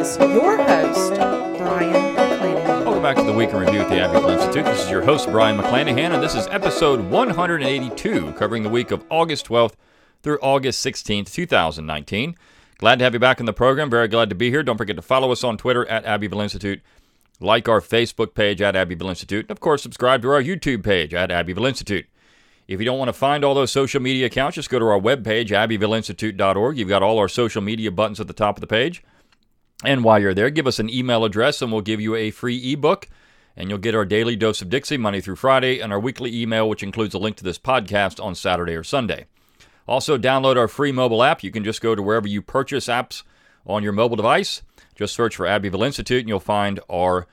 is your host, Brion McClanahan. Welcome back to the Week in Review at the Abbeville Institute. This is your host, Brion McClanahan, and this is episode 182, covering the week of August 12th through August 16th, 2019. Glad to have you back in the program. Very glad to be here. Don't forget to follow us on Twitter at Abbeville Institute, like our Facebook page at Abbeville Institute, and of course, subscribe to our YouTube page at Abbeville Institute. If you don't want to find all those social media accounts, just go to our webpage, abbevilleinstitute.org. You've got all our social media buttons at the top of the page. And while you're there, give us an email address and we'll give you a free ebook. And you'll get our daily dose of Dixie Monday through Friday and our weekly email, which includes a link to this podcast on Saturday or Sunday. Also, download our free mobile app. You can just go to wherever you purchase apps on your mobile device. Just search for Abbeville Institute and you'll find our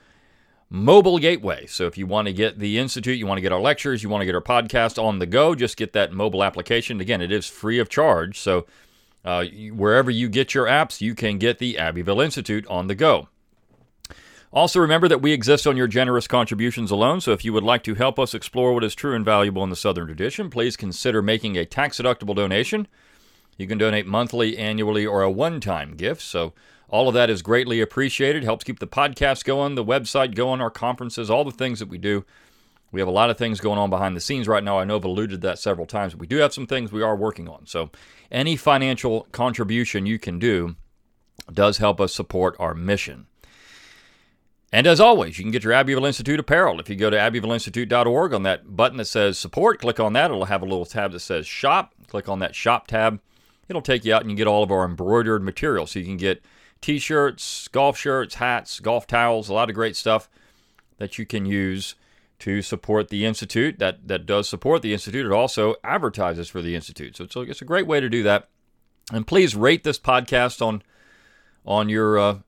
mobile gateway. So if you want to get the Institute, you want to get our lectures, you want to get our podcast on the go, just get that mobile application. Again, it is free of charge. So uh, wherever you get your apps, you can get the Abbeville Institute on the go. Also, remember that we exist on your generous contributions alone, so if you would like to help us explore what is true and valuable in the Southern tradition, please consider making a tax deductible donation. You can donate monthly, annually, or a one time gift. So, all of that is greatly appreciated. Helps keep the podcast going, the website going, our conferences, all the things that we do. We have a lot of things going on behind the scenes right now. I know I've alluded to that several times. But we do have some things we are working on. So, any financial contribution you can do does help us support our mission. And as always, you can get your Abbeville Institute apparel. If you go to abbevilleinstitute.org on that button that says support, click on that. It'll have a little tab that says shop. Click on that shop tab. It'll take you out and you get all of our embroidered material. So you can get t shirts, golf shirts, hats, golf towels, a lot of great stuff that you can use to support the Institute. That, that does support the Institute. It also advertises for the Institute. So it's a, it's a great way to do that. And please rate this podcast on, on your uh,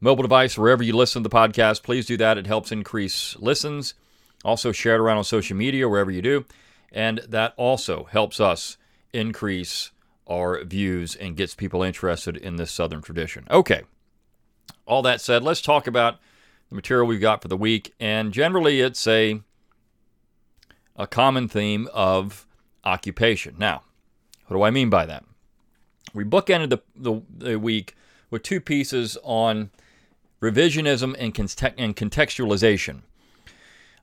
mobile device, wherever you listen to the podcast. Please do that. It helps increase listens. Also, share it around on social media, wherever you do. And that also helps us increase our views and gets people interested in this Southern tradition. Okay. All that said, let's talk about the material we've got for the week. And generally, it's a, a common theme of occupation. Now, what do I mean by that? We bookended the, the, the week with two pieces on revisionism and, and contextualization.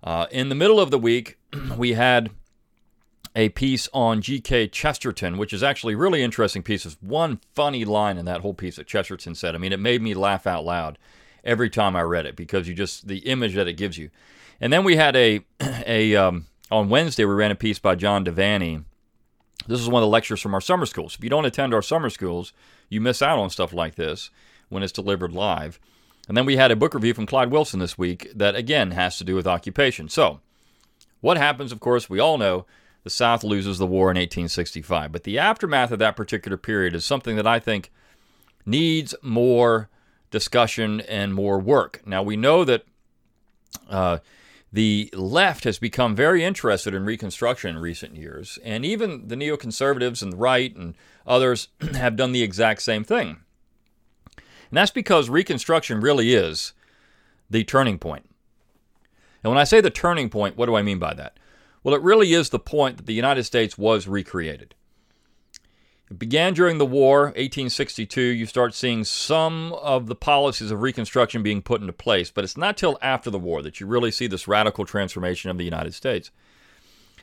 Uh, in the middle of the week, we had a piece on G.K. Chesterton, which is actually a really interesting piece. There's one funny line in that whole piece that Chesterton said. I mean, it made me laugh out loud every time I read it because you just the image that it gives you. And then we had a a um, on Wednesday we ran a piece by John Devanny. This is one of the lectures from our summer schools. If you don't attend our summer schools, you miss out on stuff like this when it's delivered live. And then we had a book review from Clyde Wilson this week that again has to do with occupation. So, what happens, of course, we all know the South loses the war in 1865. But the aftermath of that particular period is something that I think needs more discussion and more work. Now, we know that uh, the left has become very interested in Reconstruction in recent years, and even the neoconservatives and the right and others have done the exact same thing. And that's because Reconstruction really is the turning point. And when I say the turning point, what do I mean by that? Well, it really is the point that the United States was recreated. It began during the war, 1862. You start seeing some of the policies of Reconstruction being put into place, but it's not till after the war that you really see this radical transformation of the United States.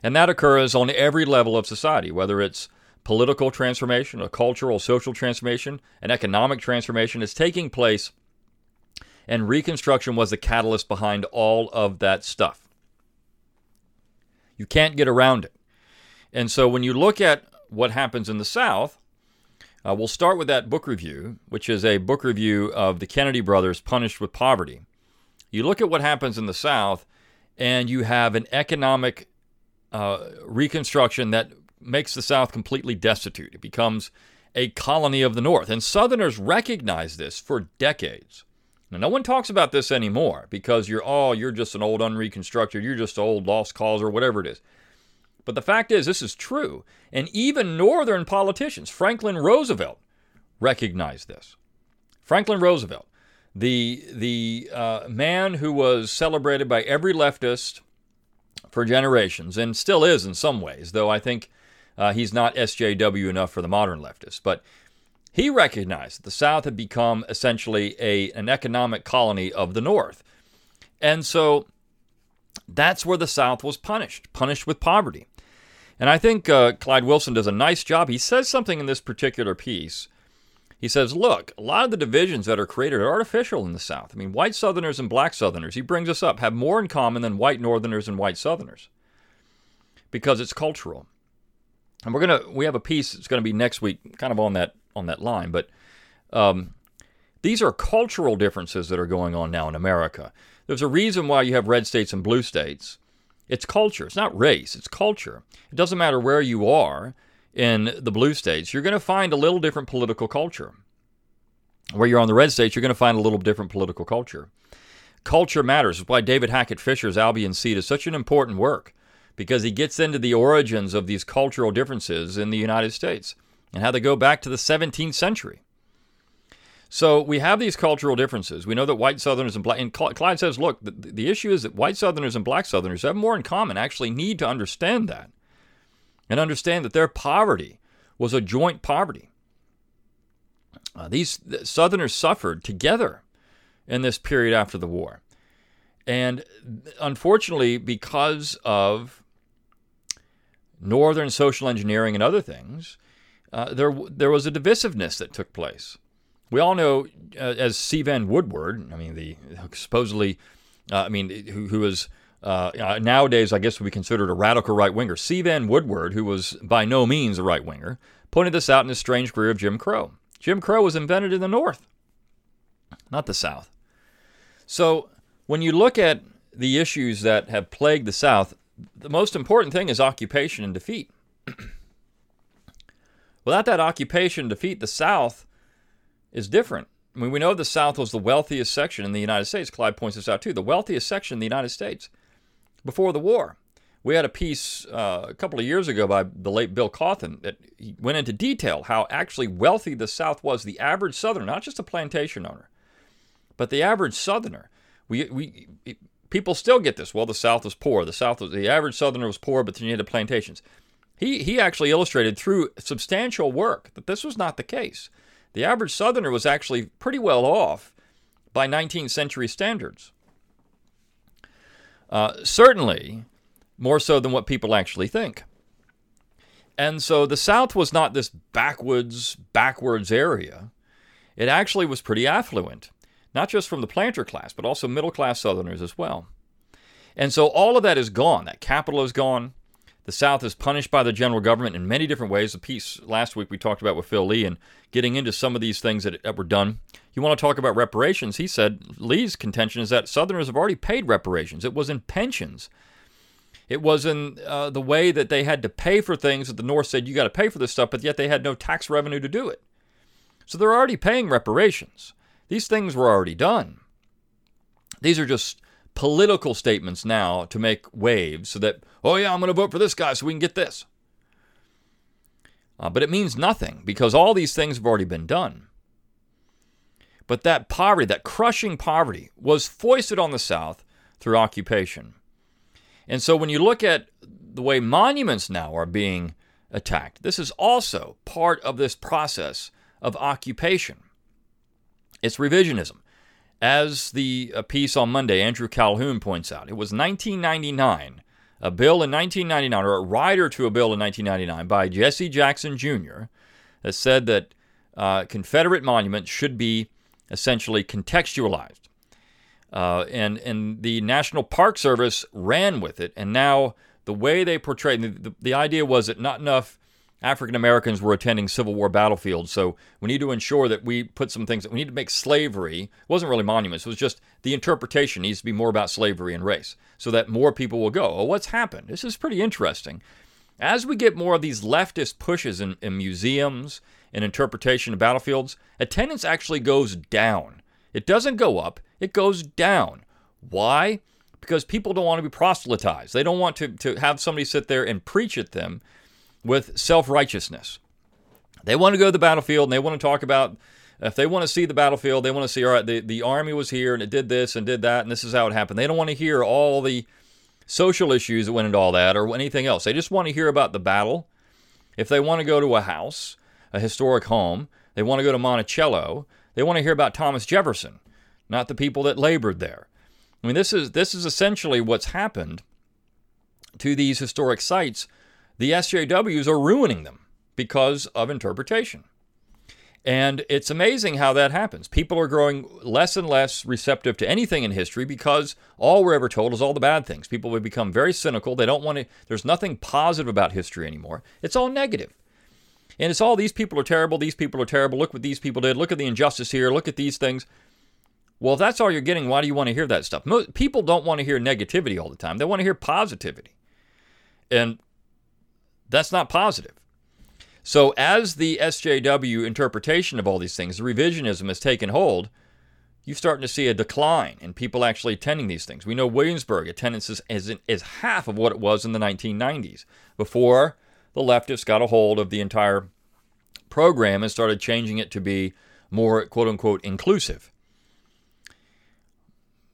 And that occurs on every level of society, whether it's political transformation, a cultural, social transformation, an economic transformation is taking place, and Reconstruction was the catalyst behind all of that stuff. You can't get around it. And so when you look at what happens in the South, uh, we'll start with that book review, which is a book review of the Kennedy brothers punished with poverty. You look at what happens in the South, and you have an economic uh, reconstruction that makes the South completely destitute. It becomes a colony of the North. And Southerners recognize this for decades. Now, no one talks about this anymore because you're, oh, you're just an old unreconstructed, you're just an old lost cause or whatever it is. But the fact is, this is true. And even Northern politicians, Franklin Roosevelt, recognized this. Franklin Roosevelt, the, the uh, man who was celebrated by every leftist for generations, and still is in some ways, though I think Uh, he's not SJW enough for the modern leftists, but he recognized that the South had become essentially a, an economic colony of the North. And so that's where the South was punished, punished with poverty. And I think uh, Clyde Wilson does a nice job. He says something in this particular piece. He says, look, a lot of the divisions that are created are artificial in the South. I mean, white Southerners and black Southerners, he brings us up, have more in common than white Northerners and white Southerners because it's cultural. And we're gonna we have a piece that's gonna be next week, kind of on that on that line, but um, these are cultural differences that are going on now in America. There's a reason why you have red states and blue states. It's culture. It's not race, it's culture. It doesn't matter where you are in the blue states, you're going to find a little different political culture. Where you're on the red states, you're going to find a little different political culture. Culture matters. That's why David Hackett Fischer's Albion Seed is such an important work because he gets into the origins of these cultural differences in the United States and how they go back to the 17th century. So we have these cultural differences. We know that white Southerners and black, and Clyde says, look, the, the issue is that white Southerners and black Southerners have more in common, actually need to understand that and understand that their poverty was a joint poverty. Uh, these the Southerners suffered together in this period after the war. And unfortunately, because of Northern social engineering and other things, uh, there, there was a divisiveness that took place. We all know, uh, as C. Vann Woodward, I mean, the supposedly, uh, I mean, who, who was uh, uh, nowadays, I guess, would be considered a radical right winger. C. Vann Woodward, who was by no means a right winger, pointed this out in his strange career of Jim Crow. Jim Crow was invented in the North, not the South. So when you look at the issues that have plagued the South, the most important thing is occupation and defeat. Without that occupation and defeat, the South is different. I mean, we know the South was the wealthiest section in the United States. Clyde points this out too. The wealthiest section in the United States before the war. We had a piece uh, a couple of years ago by the late Bill Cawthon that he went into detail how actually wealthy the South was. The average Southerner, not just a plantation owner, but the average Southerner. We, we people still get this. Well, the South was poor. The South was the average Southerner was poor, but then you had the plantations. He he actually illustrated through substantial work that this was not the case. The average Southerner was actually pretty well off by 19th century standards. Uh, certainly, more so than what people actually think. And so the South was not this backwoods, backwards area. It actually was pretty affluent, not just from the planter class, but also middle class Southerners as well. And so all of that is gone. That capital is gone. The South is punished by the general government in many different ways. The piece last week we talked about with Phil Leigh and getting into some of these things that, that were done. You want to talk about reparations? He said Leigh's contention is that Southerners have already paid reparations. It was in pensions. It was in uh, the way that they had to pay for things that the North said you got to pay for this stuff, but yet they had no tax revenue to do it. So they're already paying reparations. These things were already done. These are just political statements now to make waves so that, oh, yeah, I'm going to vote for this guy so we can get this. Uh, but it means nothing because all these things have already been done. But that poverty, that crushing poverty, was foisted on the South through occupation. And so when you look at the way monuments now are being attacked, this is also part of this process of occupation. It's revisionism. As the uh, piece on Monday, Andrew Calhoun points out, it was 1999, a bill in 1999, or a rider to a bill in 1999 by Jesse Jackson Jr., that said that uh, Confederate monuments should be essentially contextualized. Uh, and, and the National Park Service ran with it, and now the way they portray the, the, the idea was that not enough African Americans were attending Civil War battlefields. So we need to ensure that we put some things, we need to make slavery, wasn't really monuments, it was just the interpretation needs to be more about slavery and race so that more people will go, oh, what's happened? This is pretty interesting. As we get more of these leftist pushes in, in museums and interpretation of battlefields, attendance actually goes down. It doesn't go up, it goes down. Why? Because people don't want to be proselytized. They don't want to, to have somebody sit there and preach at them with self righteousness. They want to go to the battlefield and they want to talk about, if they want to see the battlefield, they want to see, all right, the, the army was here and it did this and did that and this is how it happened. They don't want to hear all the social issues that went into all that or anything else. They just want to hear about the battle If they want to go to a house, a historic home, they want to go to Monticello, they want to hear about Thomas Jefferson, not the people that labored there. I mean, this is this is essentially what's happened to these historic sites. The SJWs are ruining them because of interpretation. And it's amazing how that happens. People are growing less and less receptive to anything in history because all we're ever told is all the bad things. People have become very cynical. They don't want to, there's nothing positive about history anymore. It's all negative. And it's all these people are terrible, these people are terrible. Look what these people did. Look at the injustice here. Look at these things. Well, if that's all you're getting, why do you want to hear that stuff? Most, people don't want to hear negativity all the time. They want to hear positivity. And that's not positive. So, as the SJW interpretation of all these things, the revisionism has taken hold, you're starting to see a decline in people actually attending these things. We know Williamsburg attendance is, is, is half of what it was in the 1990s before the leftists got a hold of the entire program and started changing it to be more quote unquote inclusive.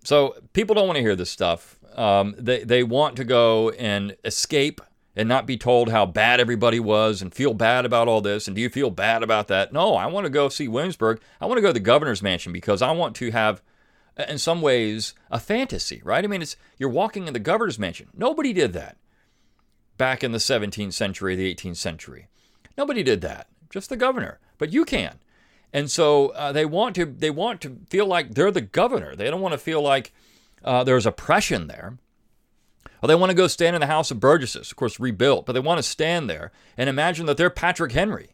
So people don't want to hear this stuff. Um, they, they want to go and escape and not be told how bad everybody was and feel bad about all this. And do you feel bad about that? No, I want to go see Williamsburg. I want to go to the governor's mansion because I want to have, in some ways, a fantasy, right? I mean, it's you're walking in the governor's mansion. Nobody did that back in the 17th century, the 18th century. Nobody did that, just the governor. But you can. And so uh, they want to they want to feel like they're the governor. They don't want to feel like uh, there's oppression there. Or they want to go stand in the House of Burgesses, of course, rebuilt, but they want to stand there and imagine that they're Patrick Henry.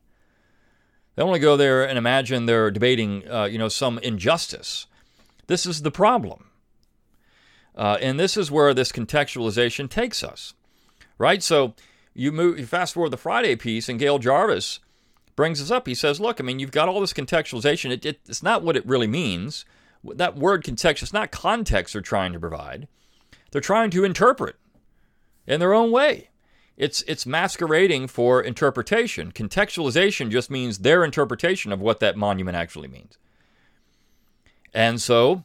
They want to go there and imagine they're debating, uh, you know, some injustice. This is the problem. Uh, and this is where this contextualization takes us, right? So you move, you fast forward the Friday piece, and Gail Jarvis brings this up. He says, "Look, I mean, you've got all this contextualization. It, it, it's not what it really means. That word context, it's not context they're trying to provide. They're trying to interpret in their own way. It's, it's masquerading for interpretation. Contextualization just means their interpretation of what that monument actually means. And so,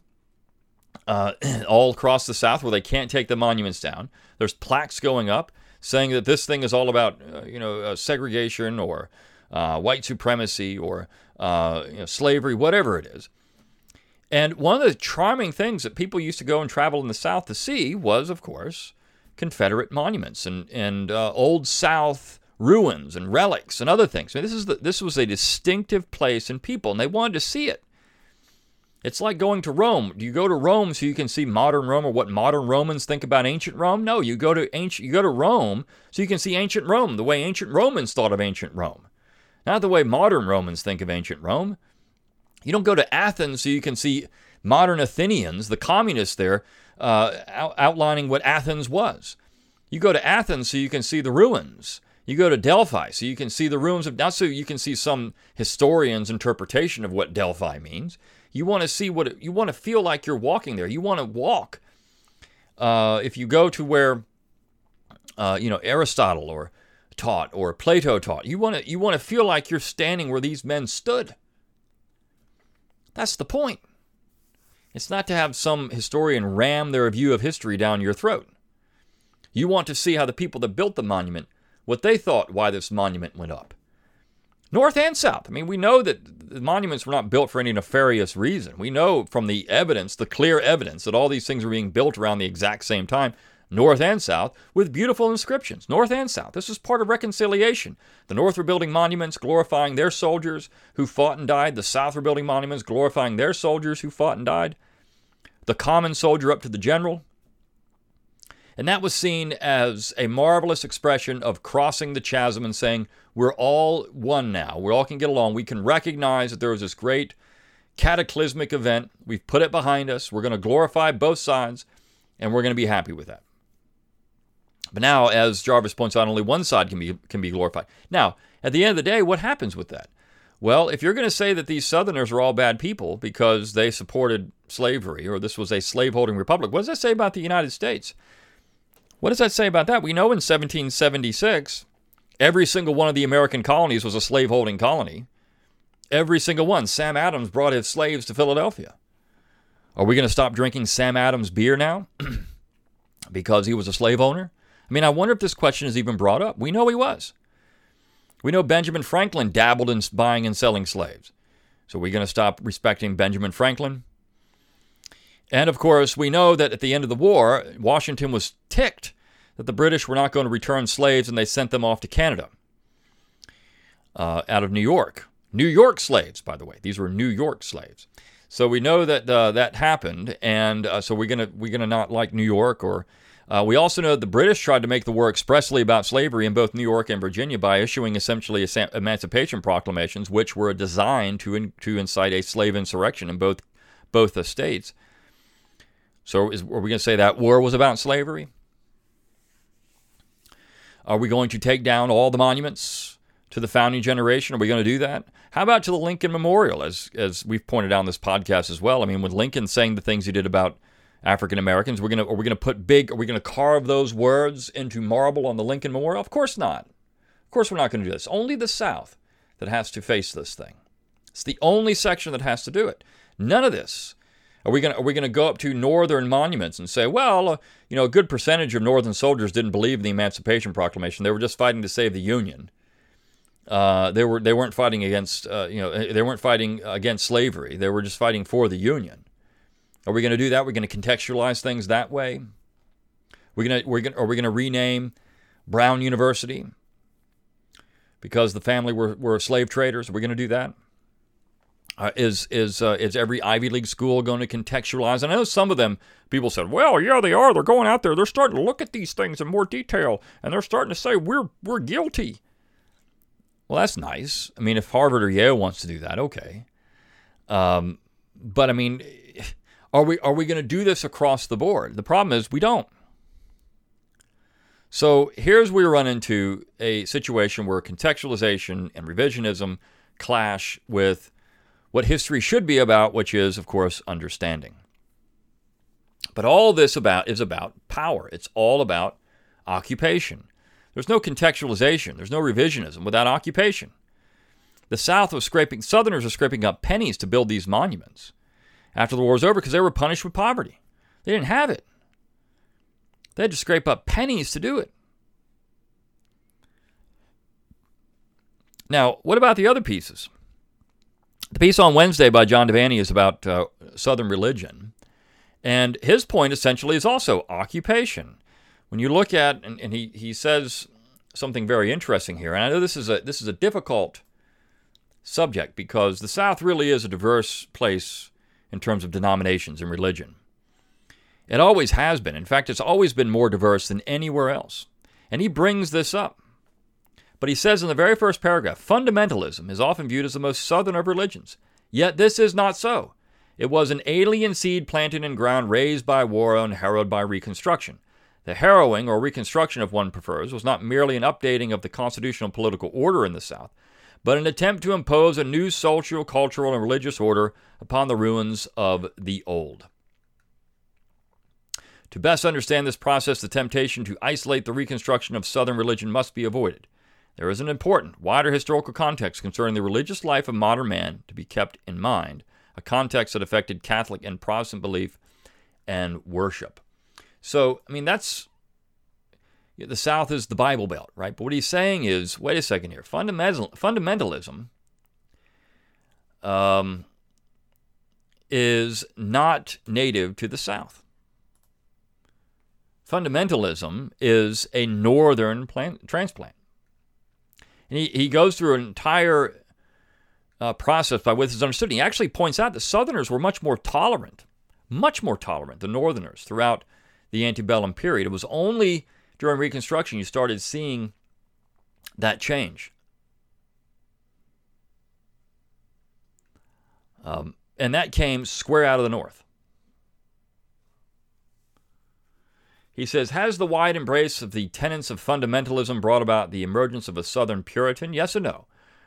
uh, all across the South, where they can't take the monuments down, there's plaques going up saying that this thing is all about, uh, you know, uh, segregation or uh, white supremacy or uh, you know, slavery, whatever it is. And one of the charming things that people used to go and travel in the South to see was, of course, Confederate monuments and, and uh, Old South ruins and relics and other things. I mean, this, is the, this was a distinctive place and people, and they wanted to see it. It's like going to Rome. Do you go to Rome so you can see modern Rome or what modern Romans think about ancient Rome? No, you go to ancient you go to Rome so you can see ancient Rome, the way ancient Romans thought of ancient Rome. Not the way modern Romans think of ancient Rome. You don't go to Athens so you can see modern Athenians, the communists there, uh, out- outlining what Athens was. You go to Athens so you can see the ruins. You go to Delphi so you can see the ruins of, not so you can see some historian's interpretation of what Delphi means. You want to see what, it, you want to feel like you're walking there. You want to walk. Uh, if you go to where, uh, you know, Aristotle or taught or Plato taught, you want to, you want to feel like you're standing where these men stood. That's the point. It's not to have some historian ram their view of history down your throat. You want to see how the people that built the monument, what they thought why this monument went up. North and South. I mean, we know that the monuments were not built for any nefarious reason. We know from the evidence, the clear evidence, that all these things were being built around the exact same time north and south, with beautiful inscriptions, north and south. This is part of reconciliation. The north were building monuments glorifying their soldiers who fought and died. The south were building monuments glorifying their soldiers who fought and died. The common soldier up to the general. And that was seen as a marvelous expression of crossing the chasm and saying, we're all one now. We all can get along. We can recognize that there was this great cataclysmic event. We've put it behind us. We're going to glorify both sides, and we're going to be happy with that. But now, as Jarvis points out, only one side can be can be glorified. Now, at the end of the day, what happens with that? Well, if you're going to say that these Southerners are all bad people because they supported slavery or this was a slaveholding republic, what does that say about the United States? What does that say about that? We know in 1776, every single one of the American colonies was a slaveholding colony. Every single one. Sam Adams brought his slaves to Philadelphia. Are we going to stop drinking Sam Adams beer now because he was a slave owner? I mean, I wonder if this question is even brought up. We know he was. We know Benjamin Franklin dabbled in buying and selling slaves. So we're going to stop respecting Benjamin Franklin? And of course, we know that at the end of the war, Washington was ticked that the British were not going to return slaves and they sent them off to Canada uh, out of New York. New York slaves, by the way. These were New York slaves. So we know that uh, that happened, and uh, so we're gonna we're gonna not like New York. Or uh, we also know that the British tried to make the war expressly about slavery in both New York and Virginia by issuing essentially emancipation proclamations, which were designed to in, to incite a slave insurrection in both both the states. So is, are we going to say that war was about slavery? Are we going to take down all the monuments to the founding generation? Are we going to do that? How about to the Lincoln Memorial, as as we've pointed out in this podcast as well? I mean, with Lincoln saying the things he did about African Americans, we're gonna are we gonna put big? Are we gonna carve those words into marble on the Lincoln Memorial? Of course not. Of course, we're not to do this. Only the South that has to face this thing. It's the only section that has to do it. None of this. Are we going to, are we going to go up to northern monuments and say, well, uh, you know, a good percentage of northern soldiers didn't believe in the Emancipation Proclamation. They were just fighting to save the Union. Uh, they were they weren't fighting against uh, you know they weren't fighting against slavery. They were just fighting for the Union. Are we going to do that? We're going to contextualize things that way. We're going to we're going are we going to rename Brown University because the family were, were slave traders? Are we going to do that? Uh, is is uh, is every Ivy League school going to contextualize? And I know some of them people said, "Well, yeah, they are. They're going out there. They're starting to look at these things in more detail, and they're starting to say we're we're guilty." Well, that's nice. I mean, if Harvard or Yale wants to do that, okay. Um, but I mean, are we are we going to do this across the board? The problem is we don't. So here's where we run into a situation where contextualization and revisionism clash with what history should be about, which is, of course, understanding. But all this about is about power. It's all about occupation. There's no contextualization, there's no revisionism without occupation. The South was scraping, Southerners are scraping up pennies to build these monuments after the war was over because they were punished with poverty. They didn't have it. They had to scrape up pennies to do it. Now, what about the other pieces? The piece on Wednesday by John Devanny is about uh, Southern religion. And his point essentially is also occupation when you look at and, and he, he says something very interesting here, and I know this is a this is a difficult subject because the South really is a diverse place in terms of denominations and religion. It always has been. In fact, it's always been more diverse than anywhere else. And he brings this up. But he says in the very first paragraph fundamentalism is often viewed as the most southern of religions. Yet this is not so. It was an alien seed planted in ground raised by war and harrowed by Reconstruction. The harrowing, or reconstruction if one prefers, was not merely an updating of the constitutional political order in the South, but an attempt to impose a new social, cultural, and religious order upon the ruins of the old. To best understand this process, the temptation to isolate the reconstruction of Southern religion must be avoided. There is an important, wider historical context concerning the religious life of modern man to be kept in mind, a context that affected Catholic and Protestant belief and worship. So, I mean, that's the South is the Bible Belt, right? But what he's saying is, wait a second here, fundamental fundamentalism um, is not native to the South. Fundamentalism is a northern plant, transplant. And he, he goes through an entire uh, process by which it's understood. He actually points out that Southerners were much more tolerant, much more tolerant than Northerners throughout the antebellum period. It was only during Reconstruction you started seeing that change. Um, and that came square out of the North. He says, Has the wide embrace of the tenets of fundamentalism brought about the emergence of a Southern Puritan? Yes or no.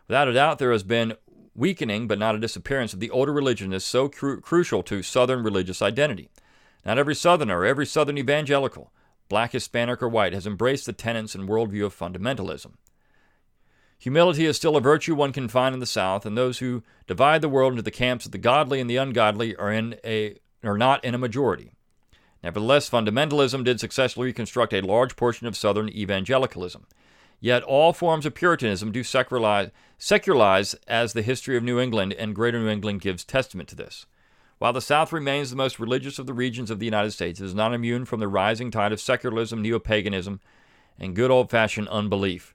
Without a doubt, there has been weakening, but not a disappearance of the older religion is so cru- crucial to Southern religious identity. Not every Southerner, every Southern evangelical, black, Hispanic, or white, has embraced the tenets and worldview of fundamentalism. Humility is still a virtue one can find in the South, and those who divide the world into the camps of the godly and the ungodly are in a are not in a majority. Nevertheless, fundamentalism did successfully reconstruct a large portion of Southern evangelicalism. Yet all forms of Puritanism do secularize, secularize as the history of New England and Greater New England gives testament to this. While the South remains the most religious of the regions of the United States, it is not immune from the rising tide of secularism, neo paganism, and good old fashioned unbelief.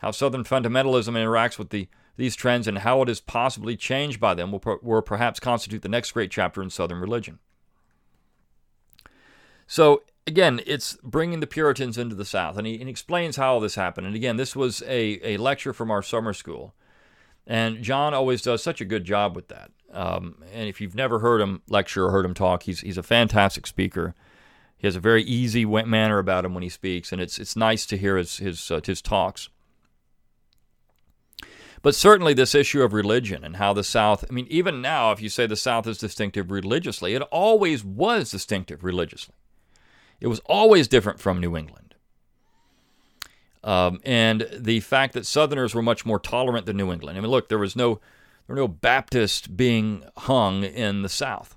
How Southern fundamentalism interacts with the, these trends and how it is possibly changed by them will, will perhaps constitute the next great chapter in Southern religion. So, again, it's bringing the Puritans into the South, and he, and explains how all this happened. And again, this was a, a lecture from our summer school. And John always does such a good job with that. Um, and if you've never heard him lecture or heard him talk, he's, he's a fantastic speaker. He has a very easy manner about him when he speaks, and it's, it's nice to hear his, his, uh, his talks. But certainly, this issue of religion and how the South, I mean, even now, if you say the South is distinctive religiously, it always was distinctive religiously. It was always different from New England. Um, and the fact that Southerners were much more tolerant than New England. I mean, look, there was no there were no Baptists being hung in the South,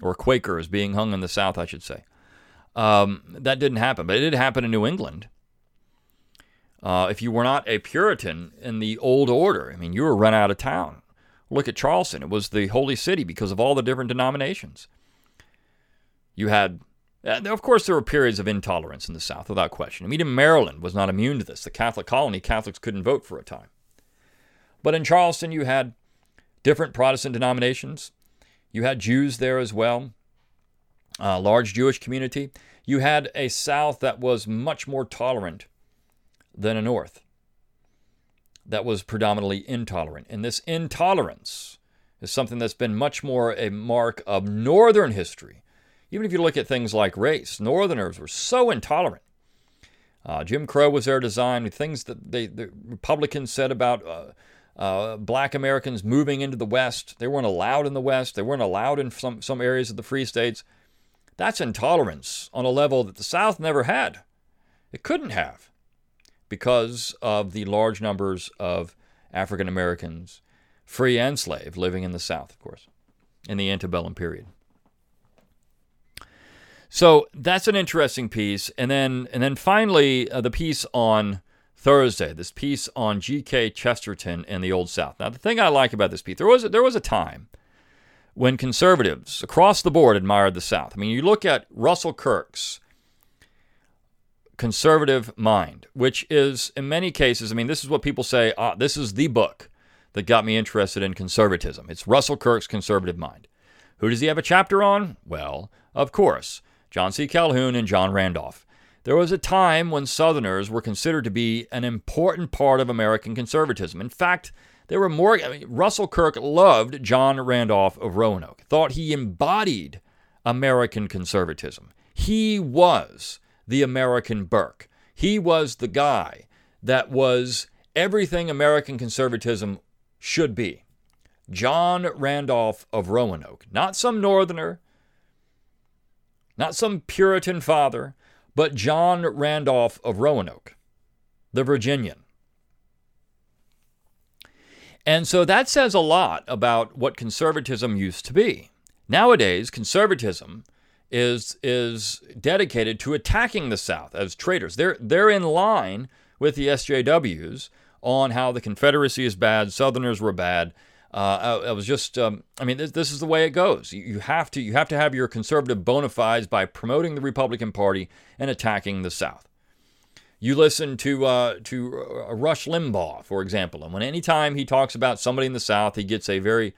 or Quakers being hung in the South, I should say. Um, that didn't happen, but it did happen in New England. Uh, if you were not a Puritan in the old order, I mean, you were run out of town. Look at Charleston; it was the holy city because of all the different denominations. You had uh, of course, there were periods of intolerance in the South, without question. I mean, even Maryland was not immune to this. The Catholic colony, Catholics couldn't vote for a time. But in Charleston, you had different Protestant denominations. You had Jews there as well, a large Jewish community. You had a South that was much more tolerant than a North that was predominantly intolerant. And this intolerance is something that's been much more a mark of Northern history even if you look at things like race, Northerners were so intolerant. Uh, Jim Crow was their design. Things that they, the Republicans said about uh, uh, black Americans moving into the West. They weren't allowed in the West. They weren't allowed in some, some areas of the free states. That's intolerance on a level that the South never had. It couldn't have because of the large numbers of African Americans, free and slave, living in the South, of course, in the antebellum period. So that's an interesting piece, and then and then finally uh, the piece on Thursday, this piece on G.K. Chesterton and the Old South. Now the thing I like about this piece, there was a, there was a time when conservatives across the board admired the South. I mean, you look at Russell Kirk's conservative mind, which is in many cases, I mean, this is what people say. Ah, this is the book that got me interested in conservatism. It's Russell Kirk's conservative mind. Who does he have a chapter on? Well, of course. John C. Calhoun and John Randolph. There was a time when Southerners were considered to be an important part of American conservatism. In fact, there were more. I mean, Russell Kirk loved John Randolph of Roanoke, thought he embodied American conservatism. He was the American Burke. He was the guy that was everything American conservatism should be. John Randolph of Roanoke, not some Northerner, not some Puritan father, but John Randolph of Roanoke, the Virginian. And so that says a lot about what conservatism used to be. Nowadays, conservatism is, is dedicated to attacking the South as traitors. They're, they're in line with the SJWs on how the Confederacy is bad, Southerners were bad, uh, I, I, was just, um, I mean, this, this, is the way it goes. You, you, have to, you have to have your conservative bona fides by promoting the Republican Party and attacking the South. You listen to uh, to uh, Rush Limbaugh, for example, and when any time he talks about somebody in the South, he gets a very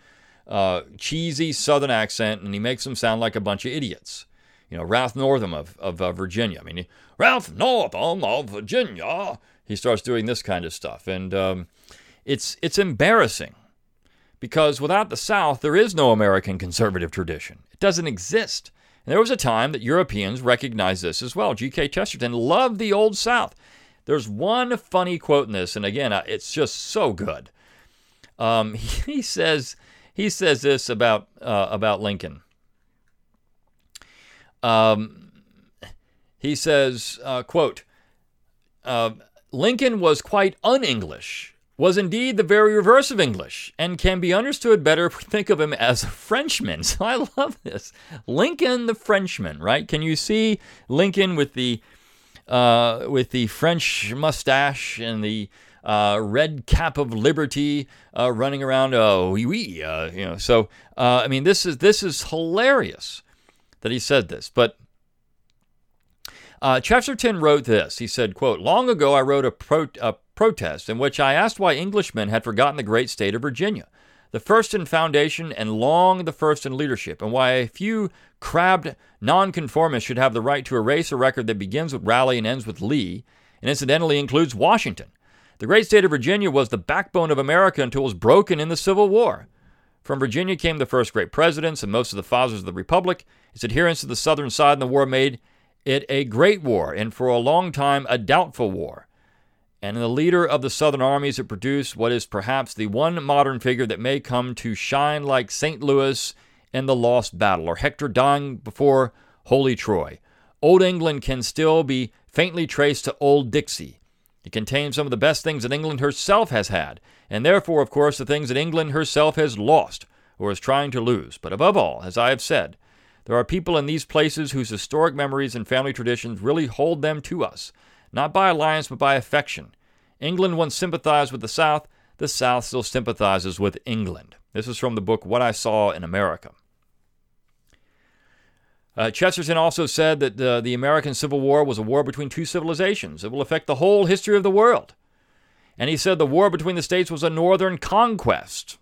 uh, cheesy Southern accent, and he makes them sound like a bunch of idiots. You know, Ralph Northam of, of uh, Virginia. I mean, Ralph Northam of Virginia. He starts doing this kind of stuff, and um, it's it's embarrassing because without the South, there is no American conservative tradition. It doesn't exist. And there was a time that Europeans recognized this as well. G.K. Chesterton loved the Old South. There's one funny quote in this, and again, it's just so good. Um, he says he says this about uh, about Lincoln. Um, he says, uh, "quote uh, Lincoln was quite un-English." Was indeed the very reverse of English and can be understood better if we think of him as a Frenchman. So I love this. Lincoln the Frenchman, right? Can you see Lincoln with the uh, with the French mustache and the uh, red cap of liberty uh, running around. Oh, oui, oui, uh, you know. So uh, I mean, this is this is hilarious that he said this. But uh, Chesterton wrote this. He said, "quote Long ago, I wrote a, pro- a protest in which I asked why Englishmen had forgotten the great state of Virginia." the first in foundation and long the first in leadership, and why a few crabbed nonconformists should have the right to erase a record that begins with Raleigh and ends with Lee, and incidentally includes Washington. The great state of Virginia was the backbone of America until it was broken in the Civil War. From Virginia came the first great presidents and most of the fathers of the Republic. Its adherence to the Southern side in the war made it a great war, and for a long time a doubtful war and in the leader of the Southern armies it produced what is perhaps the one modern figure that may come to shine like St. Louis in the lost battle, or Hector dying before holy Troy. Old England can still be faintly traced to Old Dixie. It contains some of the best things that England herself has had, and therefore, of course, the things that England herself has lost or is trying to lose. But above all, as I have said, there are people in these places whose historic memories and family traditions really hold them to us not by alliance but by affection. England once sympathized with the South, the South still sympathizes with England. This is from the book What I Saw in America. Uh, Chesterton also said that uh, the American Civil War was a war between two civilizations. It will affect the whole history of the world. And he said the war between the states was a northern conquest.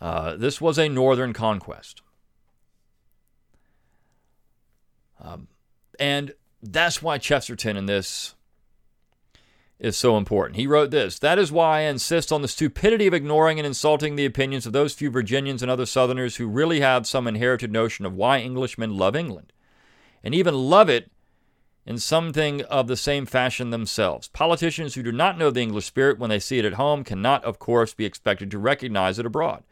Uh, this was a northern conquest. Um, and that's why Chesterton in this is so important. He wrote this That is why I insist on the stupidity of ignoring and insulting the opinions of those few Virginians and other Southerners who really have some inherited notion of why Englishmen love England, and even love it in something of the same fashion themselves. Politicians who do not know the English spirit when they see it at home cannot, of course, be expected to recognize it abroad.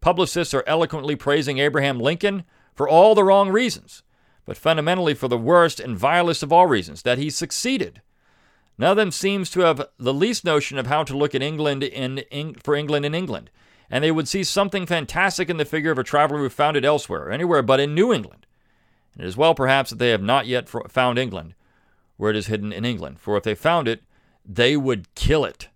Publicists are eloquently praising Abraham Lincoln for all the wrong reasons but fundamentally for the worst and vilest of all reasons that he succeeded. None of them seems to have the least notion of how to look at England in, for England in England, and they would see something fantastic in the figure of a traveler who found it elsewhere, anywhere but in New England. And it is well, perhaps, that they have not yet found England, where it is hidden in England, for if they found it, they would kill it.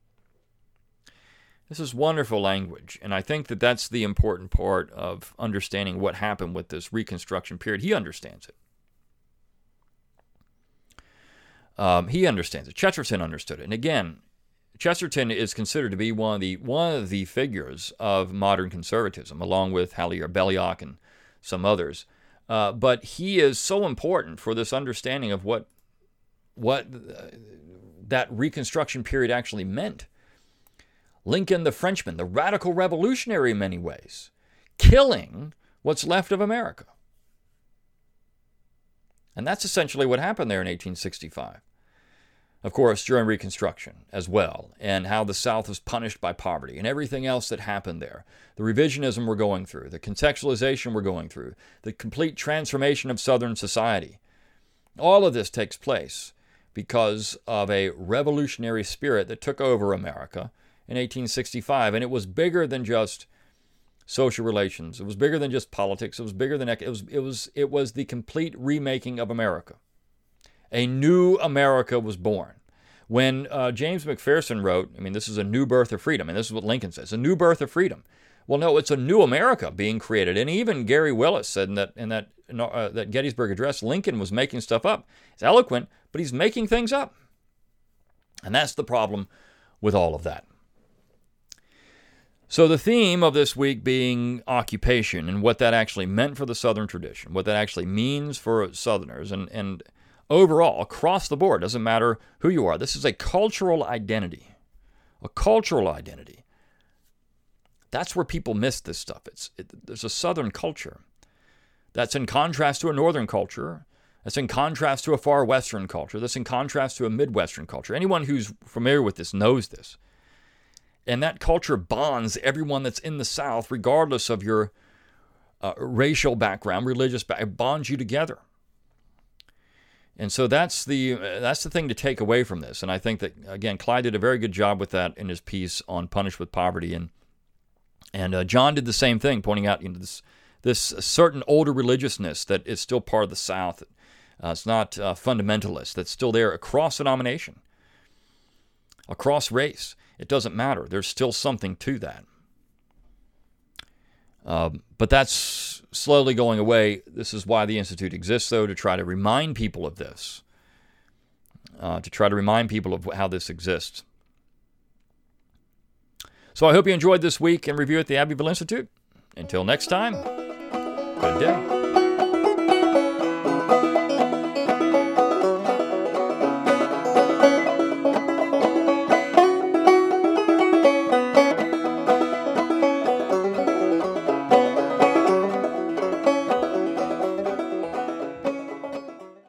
This is wonderful language, and I think that that's the important part of understanding what happened with this Reconstruction period. He understands it. Um, he understands it. Chesterton understood it, and again, Chesterton is considered to be one of the one of the figures of modern conservatism, along with Hilaire Belloc and some others. Uh, but he is so important for this understanding of what what uh, that Reconstruction period actually meant. Lincoln the Frenchman, the radical revolutionary in many ways, killing what's left of America. And that's essentially what happened there in 1865. Of course, during Reconstruction as well, and how the South was punished by poverty and everything else that happened there. The revisionism we're going through, the contextualization we're going through, the complete transformation of Southern society. All of this takes place because of a revolutionary spirit that took over America in 1865, and it was bigger than just social relations. It was bigger than just politics. It was bigger than it was. It was. It was the complete remaking of America. A new America was born. When uh, James McPherson wrote, I mean, this is a new birth of freedom, and this is what Lincoln says: a new birth of freedom. Well, no, it's a new America being created, and even Gary Willis said in that in that uh, that Gettysburg Address, Lincoln was making stuff up. He's eloquent, but he's making things up, and that's the problem with all of that. So, the theme of this week being occupation and what that actually meant for the Southern tradition, what that actually means for Southerners, and, and overall, across the board, doesn't matter who you are, this is a cultural identity. A cultural identity. That's where people miss this stuff. It's, it, there's a Southern culture that's in contrast to a Northern culture, that's in contrast to a far Western culture, that's in contrast to a Midwestern culture. Anyone who's familiar with this knows this. And that culture bonds everyone that's in the South, regardless of your uh, racial background, religious background, bonds you together. And so that's the uh, that's the thing to take away from this. And I think that again, Clyde did a very good job with that in his piece on "Punished with Poverty," and and uh, John did the same thing, pointing out you know, this this certain older religiousness that is still part of the South. Uh, it's not uh, fundamentalist. That's still there across denomination, across race. It doesn't matter. There's still something to that. Um, but that's slowly going away. This is why the Institute exists, though, to try to remind people of this, uh, to try to remind people of how this exists. So I hope you enjoyed this week and review at the Abbeville Institute. Until next time, good day.